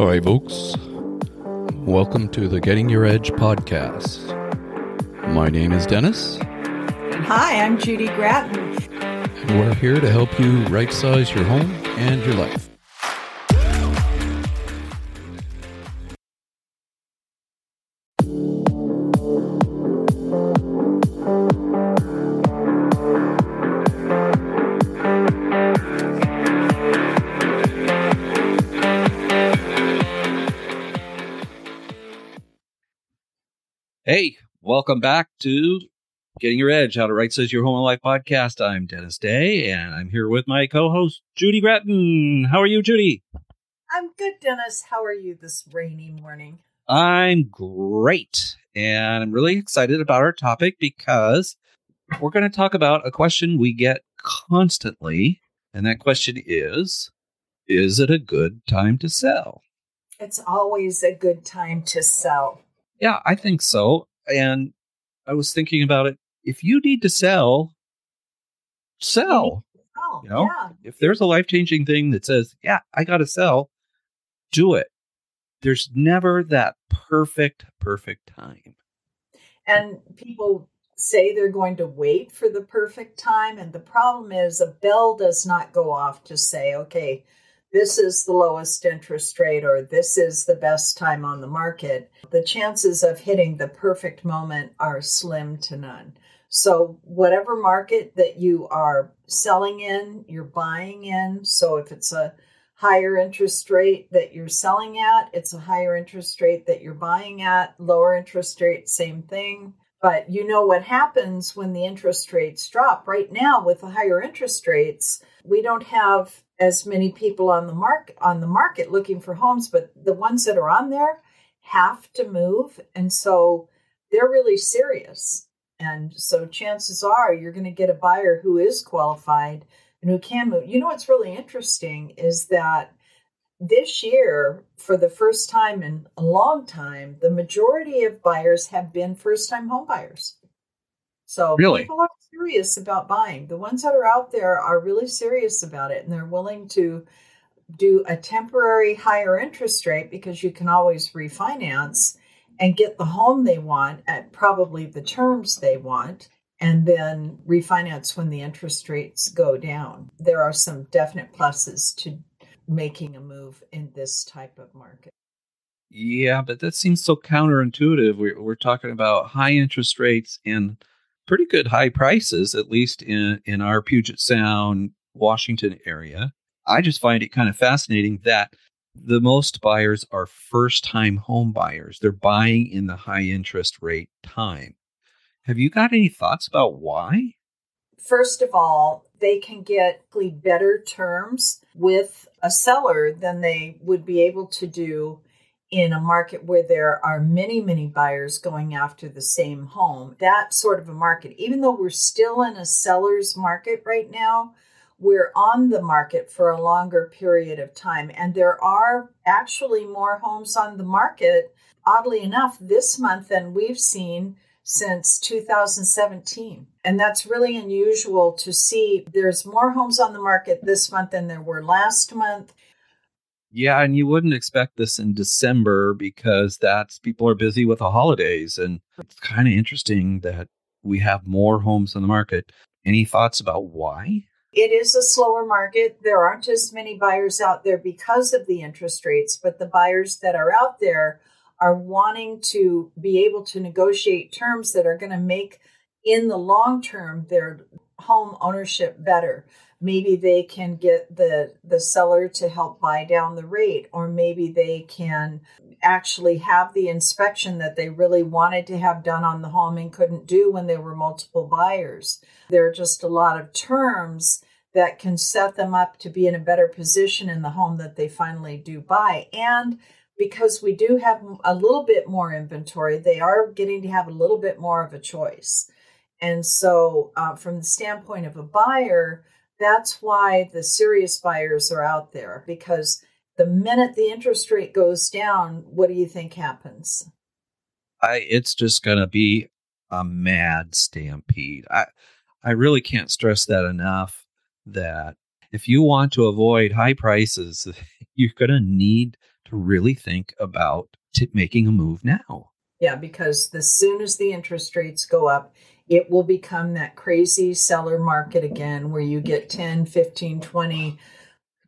Hi, folks. Welcome to the Getting Your Edge podcast. My name is Dennis, And hi, I'm Judy Gratton. and we're here to help you right size your home and your life. Welcome back to Getting Your Edge, How to Right Says Your Home and Life podcast. I'm Dennis Day, and I'm here with my co-host Judy Gratton. How are you, Judy? I'm good, Dennis. How are you this rainy morning? I'm great, and I'm really excited about our topic because we're going to talk about a question we get constantly, and that question is: Is it a good time to sell? It's always a good time to sell. Yeah, I think so. And I was thinking about it. If you need to sell, sell. You know? yeah. if there's a life changing thing that says, yeah, I got to sell, do it. There's never that perfect, perfect time. And people say they're going to wait for the perfect time. And the problem is, a bell does not go off to say, okay, this is the lowest interest rate or this is the best time on the market. The chances of hitting the perfect moment are slim to none. So, whatever market that you are selling in, you're buying in. So, if it's a higher interest rate that you're selling at, it's a higher interest rate that you're buying at, lower interest rate, same thing. But you know what happens when the interest rates drop. Right now, with the higher interest rates, we don't have as many people on the market on the market looking for homes, but the ones that are on there have to move. And so they're really serious. And so chances are you're going to get a buyer who is qualified and who can move. You know what's really interesting is that this year, for the first time in a long time, the majority of buyers have been first time home buyers. So Really? people are serious about buying. The ones that are out there are really serious about it and they're willing to do a temporary higher interest rate because you can always refinance and get the home they want at probably the terms they want and then refinance when the interest rates go down. There are some definite pluses to making a move in this type of market. Yeah, but that seems so counterintuitive. We're, we're talking about high interest rates and pretty good high prices, at least in, in our Puget Sound, Washington area. I just find it kind of fascinating that the most buyers are first time home buyers. They're buying in the high interest rate time. Have you got any thoughts about why? First of all, they can get better terms with a seller than they would be able to do in a market where there are many, many buyers going after the same home. That sort of a market, even though we're still in a seller's market right now, we're on the market for a longer period of time. And there are actually more homes on the market, oddly enough, this month than we've seen since 2017. And that's really unusual to see. There's more homes on the market this month than there were last month. Yeah, and you wouldn't expect this in December because that's people are busy with the holidays. And it's kind of interesting that we have more homes on the market. Any thoughts about why? It is a slower market. There aren't as many buyers out there because of the interest rates, but the buyers that are out there are wanting to be able to negotiate terms that are going to make, in the long term, their home ownership better. Maybe they can get the the seller to help buy down the rate, or maybe they can actually have the inspection that they really wanted to have done on the home and couldn't do when there were multiple buyers. There are just a lot of terms that can set them up to be in a better position in the home that they finally do buy. And because we do have a little bit more inventory, they are getting to have a little bit more of a choice. And so, uh, from the standpoint of a buyer, that's why the serious buyers are out there because the minute the interest rate goes down, what do you think happens? I it's just gonna be a mad stampede. I I really can't stress that enough that if you want to avoid high prices, you're gonna need to really think about t- making a move now. Yeah, because as soon as the interest rates go up, it will become that crazy seller market again where you get 10, 15, 20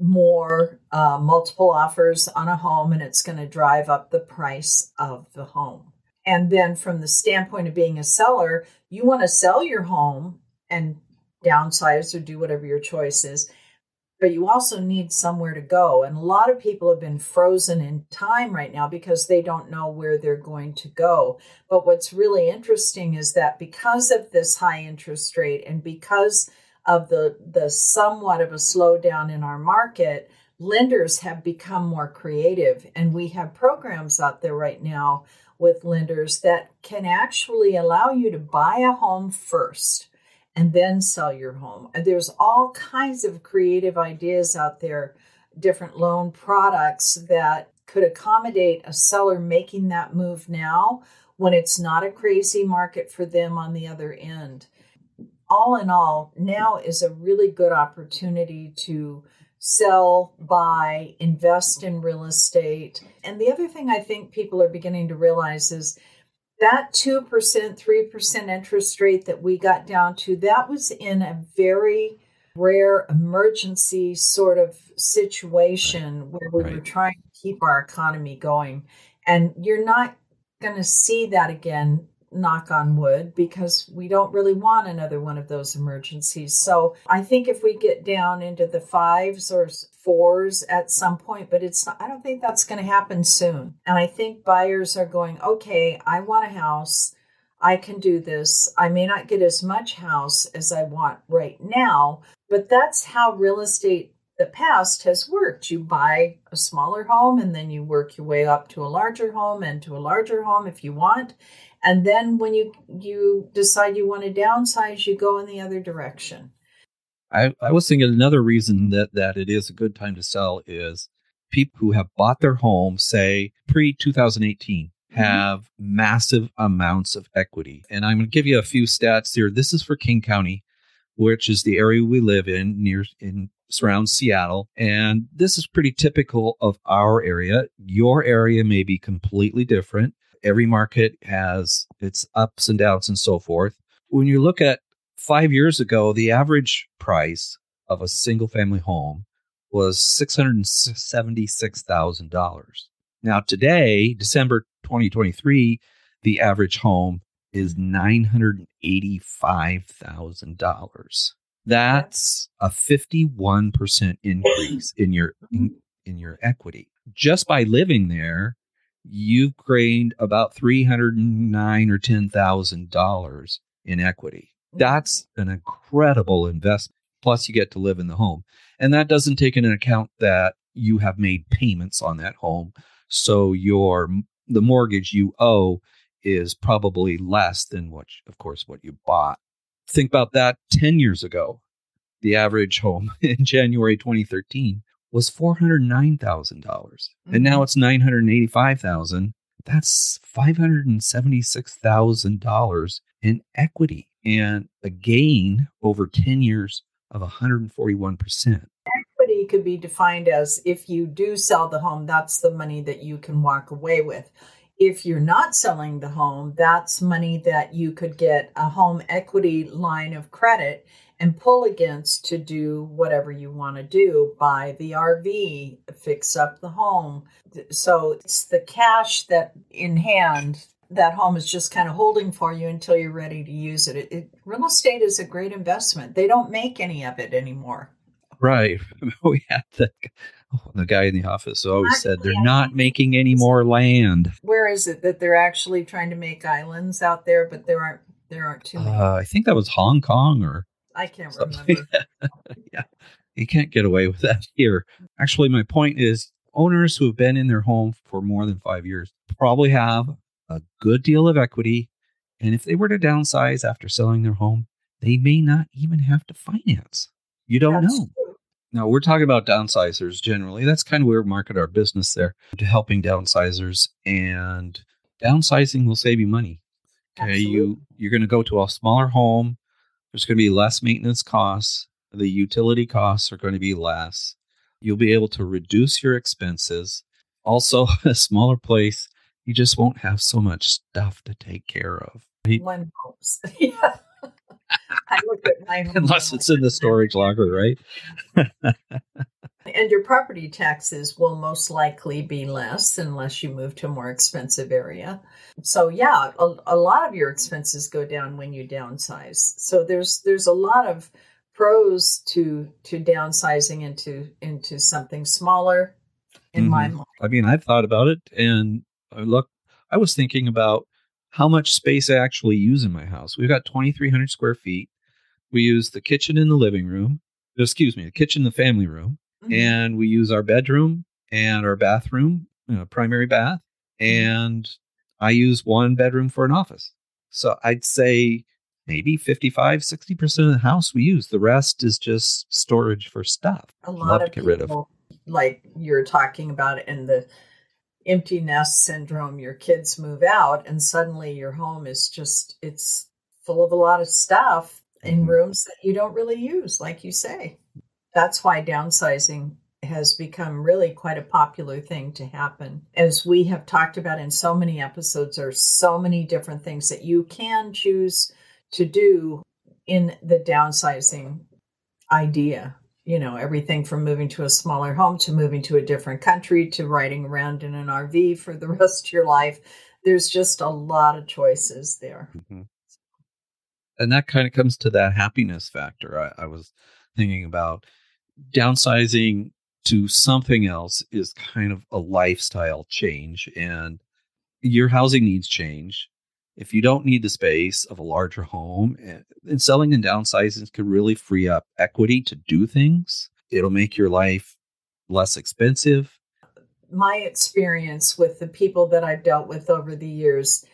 more uh, multiple offers on a home and it's going to drive up the price of the home. And then, from the standpoint of being a seller, you want to sell your home and downsize or do whatever your choice is but you also need somewhere to go. And a lot of people have been frozen in time right now because they don't know where they're going to go. But what's really interesting is that because of this high interest rate and because of the, the somewhat of a slowdown in our market, lenders have become more creative. And we have programs out there right now with lenders that can actually allow you to buy a home first and then sell your home. There's all kinds of creative ideas out there, different loan products that could accommodate a seller making that move now when it's not a crazy market for them on the other end. All in all, now is a really good opportunity to sell, buy, invest in real estate. And the other thing I think people are beginning to realize is that 2%, 3% interest rate that we got down to, that was in a very rare emergency sort of situation where we right. were trying to keep our economy going. And you're not going to see that again knock on wood, because we don't really want another one of those emergencies. So I think if we get down into the fives or fours at some point, but it's not, I don't think that's going to happen soon. And I think buyers are going, okay, I want a house. I can do this. I may not get as much house as I want right now, but that's how real estate the past has worked. You buy a smaller home and then you work your way up to a larger home and to a larger home if you want. And then when you you decide you want to downsize, you go in the other direction. I, I was thinking another reason that, that it is a good time to sell is people who have bought their home, say pre 2018, mm-hmm. have mm-hmm. massive amounts of equity. And I'm going to give you a few stats here. This is for King County, which is the area we live in near in surrounds Seattle. And this is pretty typical of our area. Your area may be completely different. Every market has its ups and downs and so forth. When you look at five years ago, the average price of a single family home was $676,000. Now, today, December 2023, the average home is $985,000. That's a 51% increase in your in, in your equity. Just by living there, you've gained about 309 or $10,000 in equity. Mm-hmm. That's an incredible investment. Plus, you get to live in the home. And that doesn't take into account that you have made payments on that home. So your the mortgage you owe is probably less than what, of course, what you bought. Think about that 10 years ago. The average home in January 2013 was $409,000. Mm-hmm. And now mm-hmm. it's 985,000. That's $576,000 in equity and a gain over 10 years of 141%. Equity could be defined as if you do sell the home, that's the money that you can walk away with. If you're not selling the home, that's money that you could get a home equity line of credit and pull against to do whatever you want to do buy the RV, fix up the home. So it's the cash that in hand that home is just kind of holding for you until you're ready to use it. It, it. Real estate is a great investment. They don't make any of it anymore. Right. We had the, the guy in the office always said they're not making any more land. Where is it that they're actually trying to make islands out there, but there aren't there aren't too many. Uh, I think that was Hong Kong or I can't remember. yeah. You can't get away with that here. Actually, my point is owners who have been in their home for more than five years probably have a good deal of equity. And if they were to downsize after selling their home, they may not even have to finance. You don't That's know. True. Now, we're talking about downsizers generally. That's kind of where we market our business there to helping downsizers. And downsizing will save you money. Okay, Absolutely. you you're going to go to a smaller home. There's going to be less maintenance costs. The utility costs are going to be less. You'll be able to reduce your expenses Also, a smaller place, you just won't have so much stuff to take care of. One hopes. yeah. I look at my Unless it's in the storage locker, right? and your property taxes will most likely be less unless you move to a more expensive area. So yeah, a, a lot of your expenses go down when you downsize. So there's there's a lot of pros to to downsizing into into something smaller in mm-hmm. my mind. I mean, I've thought about it and I look I was thinking about how much space I actually use in my house. We've got 2300 square feet. We use the kitchen in the living room. Excuse me, the kitchen, the family room, mm-hmm. and we use our bedroom and our bathroom, you know, primary bath, mm-hmm. and I use one bedroom for an office. So I'd say maybe 55, 60% of the house we use. The rest is just storage for stuff. A lot Love of to get people, rid of. Like you're talking about in the empty nest syndrome, your kids move out and suddenly your home is just, it's full of a lot of stuff in mm-hmm. rooms that you don't really use, like you say. That's why downsizing has become really quite a popular thing to happen. As we have talked about in so many episodes, there are so many different things that you can choose to do in the downsizing idea. You know, everything from moving to a smaller home to moving to a different country to riding around in an RV for the rest of your life. There's just a lot of choices there. Mm-hmm. And that kind of comes to that happiness factor. I, I was thinking about downsizing to something else is kind of a lifestyle change and your housing needs change if you don't need the space of a larger home and eh, selling and downsizing could really free up equity to do things it'll make your life less expensive my experience with the people that i've dealt with over the years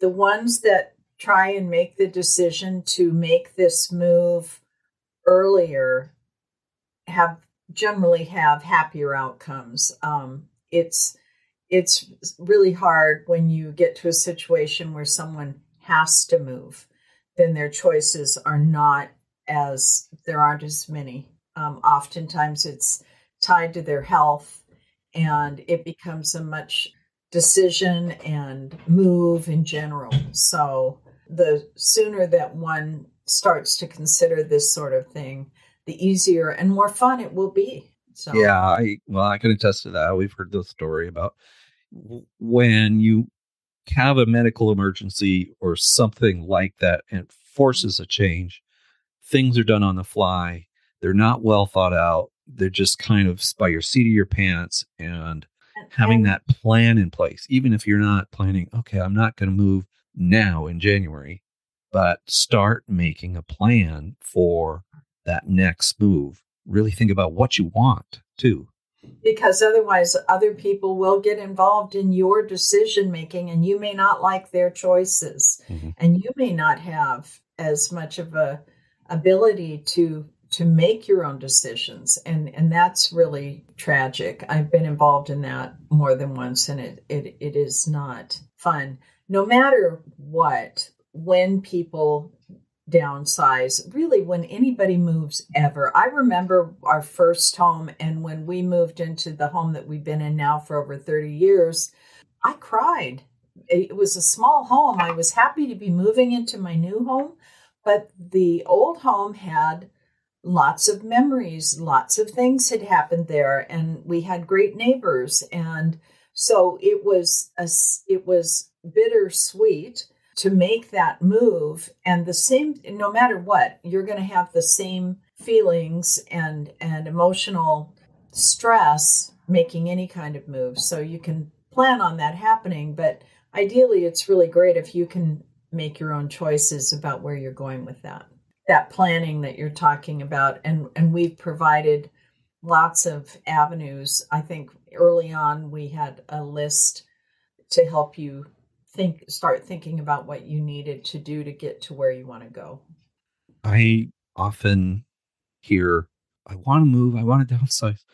the ones that try and make the decision to make this move earlier have generally have happier outcomes. Um, it's it's really hard when you get to a situation where someone has to move. Then their choices are not as there aren't as many. Um, oftentimes, it's tied to their health, and it becomes a much decision and move in general. So the sooner that one starts to consider this sort of thing, the easier and more fun it will be. So yeah, I well, I can attest to that. We've heard the story about when you have a medical emergency or something like that and mm-hmm. forces a change. Things are done on the fly. They're not well thought out. They're just kind of by your seat of your pants and having that plan in place, even if you're not planning, okay, I'm not going to move now in January, but start making a plan for that next move. Really think about what you want too. Because otherwise, other people will get involved in your decision making, and you may not like their choices, mm-hmm. and you may not have as much of a ability to to make your own decisions. And and that's really tragic. I've been involved in that more than once and it it, it is not fun. No matter what when people downsize. Really when anybody moves ever i remember our first home and when we moved into the home that we've been in now for over 30 years i cried. It was a small home. I was happy to be moving into my new home but the old home had lots of memories. Lots of things had happened there and we had great neighbors and so it was a it was bittersweet to make that move and the same no matter what you're going to have the same feelings and and emotional stress making any kind of move. So you can plan on that happening but ideally it's really great if you can make your own choices about where you're going with that. That planning that you're talking about and and we've provided lots of avenues. I think early on we had a list to help you think start thinking about what you needed to do to get to where you want to go i often hear i want to move i want to downsize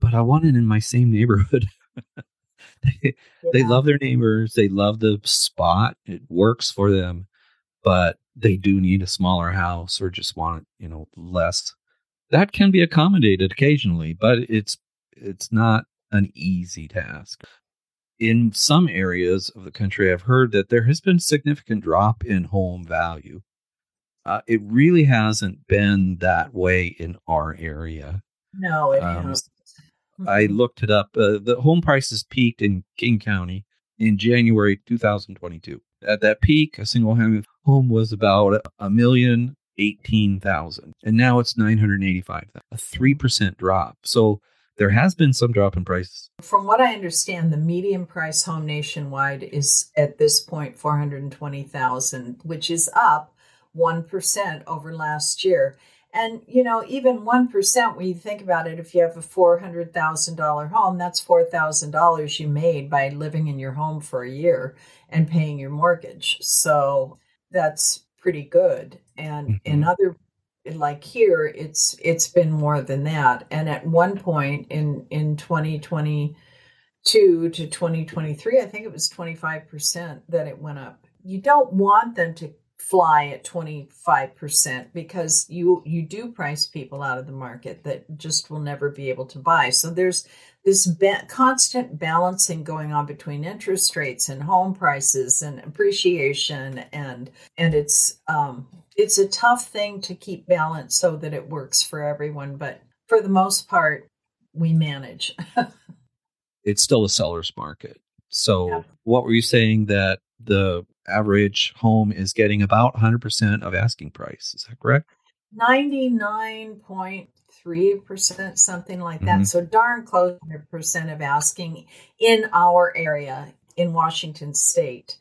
but i want it in my same neighborhood they, yeah. they love their neighbors they love the spot it works for them but they do need a smaller house or just want you know less that can be accommodated occasionally but it's it's not an easy task. In some areas of the country, I've heard that there has been significant drop in home value. Uh, it really hasn't been that way in our area. No, it um, hasn't. I looked it up. Uh, the home prices peaked in King County in January 2022. At that peak, a single home was about a million eighteen thousand, and now it's nine hundred eighty-five. A three percent drop. So there has been some drop in prices. From what I understand, the median price home nationwide is at this point four hundred twenty thousand, which is up one percent over last year. And, you know, even 1%, when you think about it, if you have a $400,000 home, that's $4,000 you made by living in your home for a year and paying your mortgage. So that's pretty good. And mm-hmm. in other like here it's it's been more than that. And at one point in in 2022 to 2023 i think it was 25% that it went up. You don't want them to fly at 25% because you you do price people out of the market that just will never be able to buy. So there's this ba- constant balancing going on between interest rates and home prices and appreciation and and it's um it's a tough thing to keep balance so that it works for everyone but for the most part we manage it's still a seller's market so yeah. what were you saying that the average home is getting about 100% of asking price. Is that correct? 99.3%, something like that. Mm-hmm. So darn close to 100% of asking in our area in Washington state.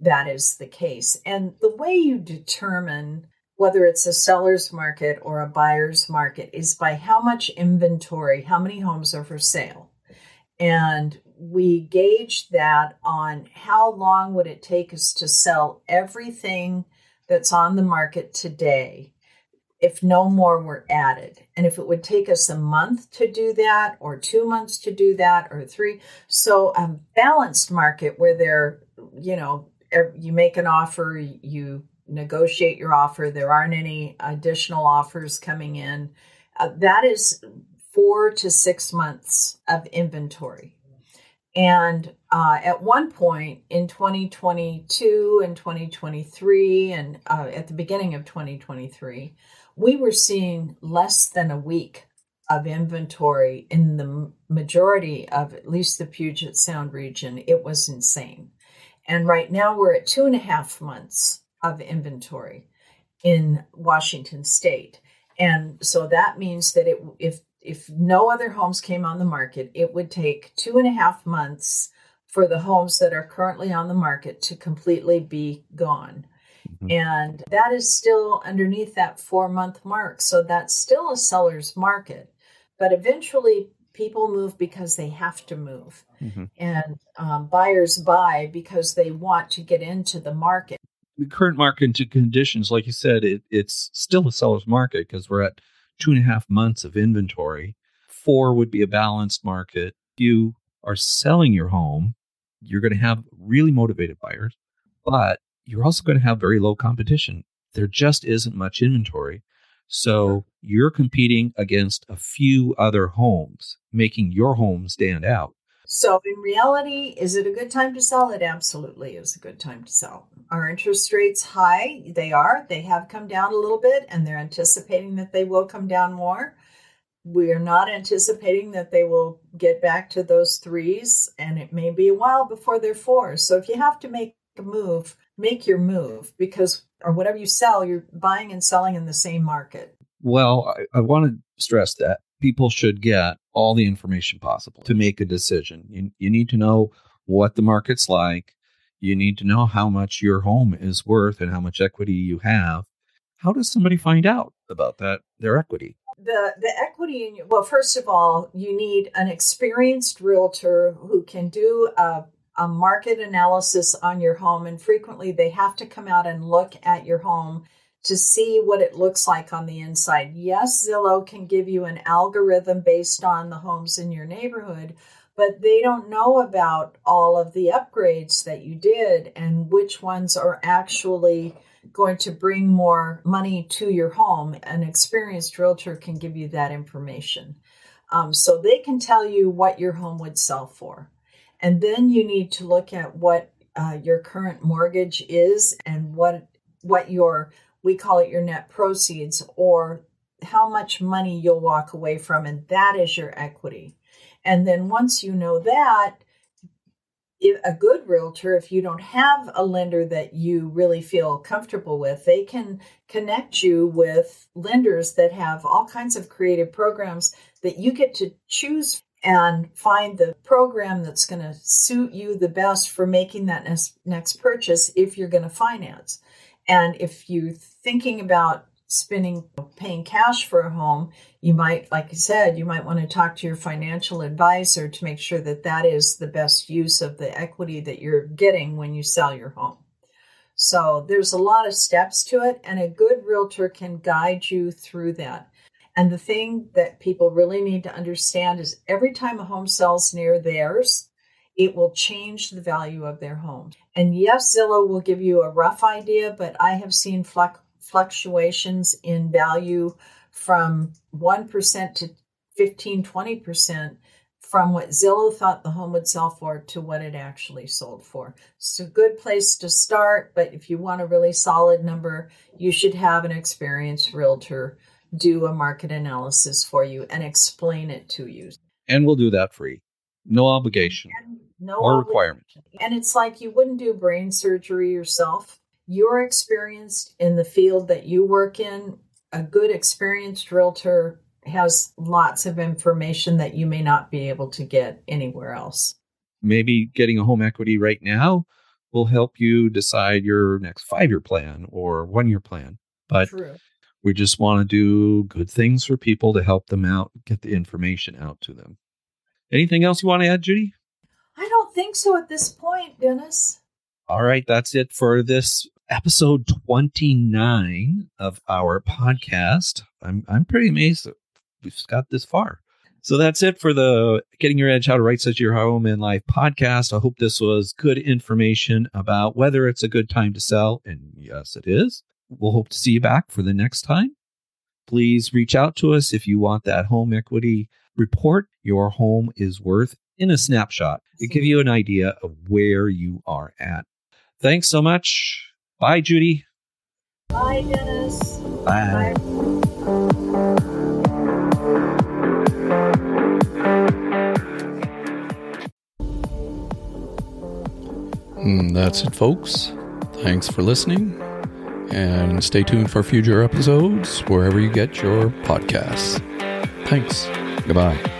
That is the case. And the way you determine whether it's a seller's market or a buyer's market is by how much inventory, how many homes are for sale. And we gauge that on how long would it take us to sell everything that's on the market today if no more were added and if it would take us a month to do that or two months to do that or three so a balanced market where there you know you make an offer you negotiate your offer there aren't any additional offers coming in uh, that is four to six months of inventory and uh, at one point in 2022 and 2023, and uh, at the beginning of 2023, we were seeing less than a week of inventory in the majority of at least the Puget Sound region. It was insane. And right now we're at two and a half months of inventory in Washington state. And so that means that it, if if no other homes came on the market, it would take two and a half months for the homes that are currently on the market to completely be gone. Mm-hmm. And that is still underneath that four month mark. So that's still a seller's market. But eventually, people move because they have to move. Mm-hmm. And um, buyers buy because they want to get into the market. The current market conditions, like you said, it, it's still a seller's market because we're at two and a half months of inventory. Four would be a balanced market. You are selling your home, you're going to have really motivated buyers, but you're also going to have very low competition. There just isn't much inventory. So you're competing against a few other homes, making your home stand out. So, in reality, is it a good time to sell? It absolutely is a good time to sell. Are interest rates high? They are. They have come down a little bit, and they're anticipating that they will come down more. We are not anticipating that they will get back to those threes, and it may be a while before they're fours. So, if you have to make a move, make your move because, or whatever you sell, you're buying and selling in the same market. Well, I, I want to stress that people should get all the information possible to make a decision. You, you need to know what the market's like. You need to know how much your home is worth and how much equity you have. How does somebody find out about that, their equity? The, the equity in well, first of all, you need an experienced realtor who can do a, a market analysis on your home. And frequently they have to come out and look at your home to see what it looks like on the inside. Yes, Zillow can give you an algorithm based on the homes in your neighborhood, but they don't know about all of the upgrades that you did and which ones are actually going to bring more money to your home. An experienced realtor can give you that information. Um, so they can tell you what your home would sell for. And then you need to look at what uh, your current mortgage is and what what your we call it your net proceeds or how much money you'll walk away from and that is your equity. And then once you know that, a good realtor, if you don't have a lender that you really feel comfortable with, they can connect you with lenders that have all kinds of creative programs that you get to choose and find the program that's going to suit you the best for making that next, purchase if you're going to finance. And if you're thinking about spending paying cash for a home you might like i said you might want to talk to your financial advisor to make sure that that is the best use of the equity that you're getting when you sell your home so there's a lot of steps to it and a good realtor can guide you through that and the thing that people really need to understand is every time a home sells near theirs it will change the value of their home. And yes, Zillow will give you a rough idea, but I have seen fluc- fluctuations in value from 1% to 15, 20% from what Zillow thought the home would sell for to what it actually sold for. It's a good place to start, but if you want a really solid number, you should have an experienced realtor do a market analysis for you and explain it to you. And we'll do that free. No obligation. And no or obligation. requirement. And it's like you wouldn't do brain surgery yourself you're experienced in the field that you work in, a good experienced realtor has lots of information that you may not be able to get anywhere else. Maybe getting a home equity right now will help you decide your next five year plan or one year plan. But True. We just want to do good things for people to help them out, get the information out to them. Anything else you want to add, Judy? I don't think so at this point, Dennis. All right, that's it for this episode 29 of our podcast. I'm I'm pretty amazed that we've got this far. So that's it for the Getting Your Edge How to Right Size Your Home and Life podcast. I hope this was good information about whether it's a good time to sell. And yes, it is. We'll hope to see you back for the next time. Please reach out to us if you want that home equity report your home is worth in a snapshot to give you an idea of where you are at. Thanks so much. Bye, Judy. Bye, Dennis. Bye. And that's it, folks. Thanks for listening. And stay tuned for future episodes wherever you get your podcasts. Thanks. Goodbye.